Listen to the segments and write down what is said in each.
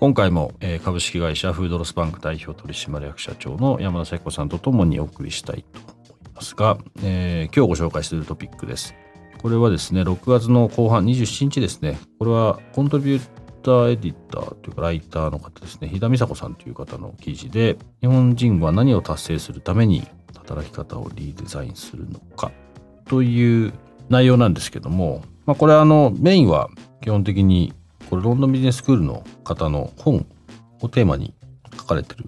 今回も、株式会社フードロスバンク代表取締役社長の山田聖子さんとともにお送りしたいと思いますが、えー、今日ご紹介するトピックです。これはですね、6月の後半27日ですね、これはコントリビューターエディターというかライターの方ですね、飛田美佐子さんという方の記事で、日本人は何を達成するために働き方をリデザインするのか。という内容なんですけども、まあ、これはあのメインは基本的にこれロンドンビジネススクールの方の本をテーマに書かれてる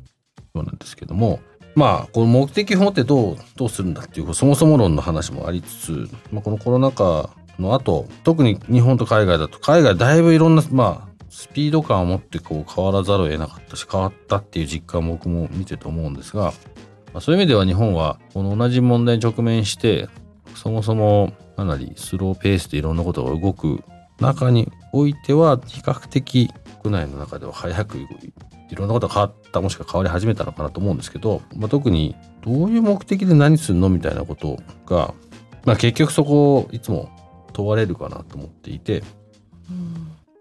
ようなんですけどもまあこの目的を持ってどうどうするんだっていうそもそも論の話もありつつ、まあ、このコロナ禍の後特に日本と海外だと海外だいぶいろんなまあスピード感を持ってこう変わらざるを得なかったし変わったっていう実感も僕も見てて思うんですが、まあ、そういう意味では日本はこの同じ問題に直面してそもそもかなりスローペースでいろんなことが動く中においては比較的国内の中では早くいろんなことが変わったもしくは変わり始めたのかなと思うんですけど、まあ、特にどういう目的で何するのみたいなことが、まあ、結局そこをいつも問われるかなと思っていて、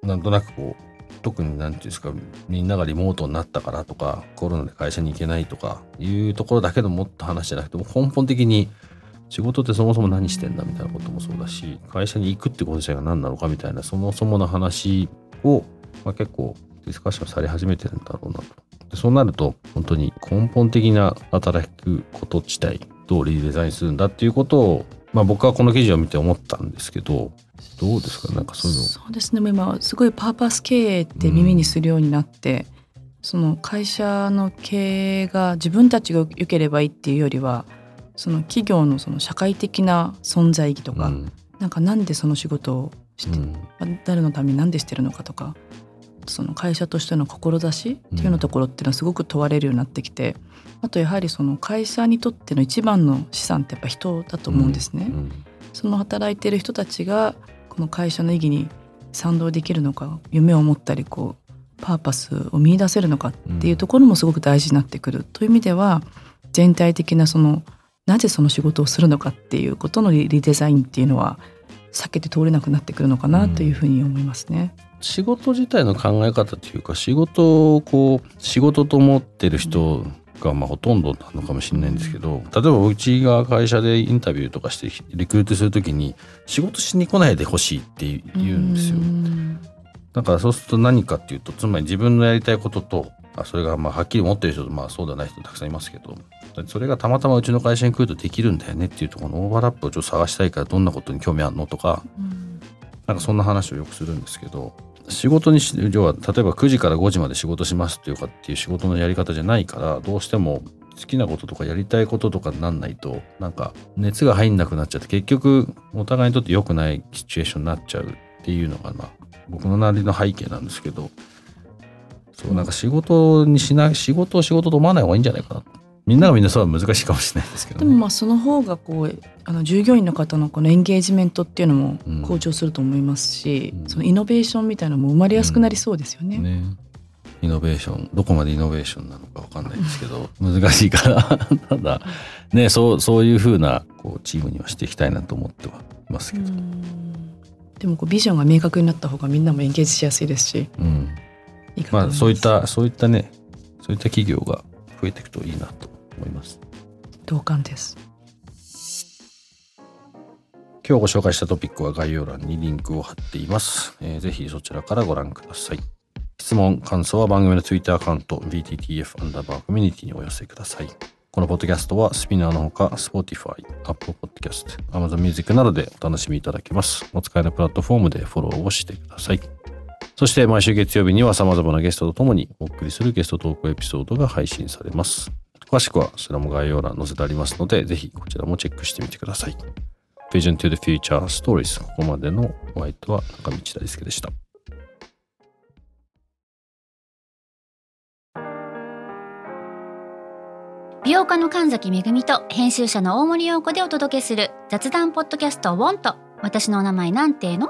うん、なんとなくこう特に何て言うんですかみんながリモートになったからとかコロナで会社に行けないとかいうところだけのもっと話じゃなくても根本的に仕事ってそもそも何してんだみたいなこともそうだし会社に行くってこと自体が何なのかみたいなそもそもの話を、まあ、結構ディスカッションされ始めてるんだろうなと。でそうなると本当に根本的な働くこと自体どうリデザインするんだっていうことを、まあ、僕はこの記事を見て思ったんですけどどうですか？なんかそういうの。そうですね。今すごいパーパス経営って耳にするようになって、うん、その会社の経営が自分たちが良ければいいっていうよりはその企業のその社会的な存在意義とか、うん、なんかなんでその仕事をして、うん、誰のために何でしてるのかとかその会社としての志っていうのところっていうのはすごく問われるようになってきて、あとやはりその会社にとっての一番の資産ってやっぱ人だと思うんですね。うん、その働いてる人たちがこの会社の意義に賛同できるのか夢を持ったりこうパーパスを見出せるのかっていうところもすごく大事になってくる、という意味では全体的なそのなぜその仕事をするのかっていうことのリデザインっていうのは避けて通れなくなってくるのかなというふうに思いますね。うん、仕事自体の考え方というか仕事をこう仕事と思ってる人がまあほとんどなのかもしれないんですけど例えばうちが会社でインタビューとかしてリクルートする時に仕事しに来ないでほしいって言うんですよ。だからそうすると何かっていうとつまり自分のやりたいこととあそれがまあはっきり持ってる人とまあそうではない人たくさんいますけどそれがたまたまうちの会社に来るとできるんだよねっていうところのオーバーラップをちょっと探したいからどんなことに興味あるのとか、うん、なんかそんな話をよくするんですけど仕事にし要は例えば9時から5時まで仕事しますっていうかっていう仕事のやり方じゃないからどうしても好きなこととかやりたいこととかになんないとなんか熱が入んなくなっちゃって結局お互いにとって良くないシチュエーションになっちゃうっていうのがまあ僕のなりの背景なんですけどそうなんか仕事にしない仕事を仕事と思わない方がいいんじゃないかな。みんながみんなそうは難しいかもしれないですけど、ね、でもまあその方がこうあの従業員の方のこのエンゲージメントっていうのも向上すると思いますし、うん、そのイノベーションみたいなのも生まれやすくなりそうですよね。うん、ね。イノベーションどこまでイノベーションなのか分かんないですけど 難しいからただねそうそういうふうなこうチームにはしていきたいなと思ってはいますけど。でもこうビジョンが明確になった方がみんなもエンゲージしやすいですし、うん、まあそういったそういったねそういった企業が増えていくといいなと思います。同感です。今日ご紹介したトピックは概要欄にリンクを貼っています、えー、ぜひそちらからご覧ください。質問感想は番組の Twitter アカウント BTTF アンダーバーコミュニティにお寄せください。このポッドキャストはスピナーのほか Spotify、Apple Podcast、Amazon Music などでお楽しみいただけます。お使いのプラットフォームでフォローをしてくださいそして毎週月曜日には様々なゲストとともにお送りするゲストトークエピソードが配信されます。詳しくはそちらも概要欄載せてありますのでぜひこちらもチェックしてみてください。Vision to the Future Stories ここまでのお相手は中道大輔でした。美容家の神崎めぐみと編集者の大森洋子でお届けする雑談ポッドキャスト「ウォンと私のお名前なんての?」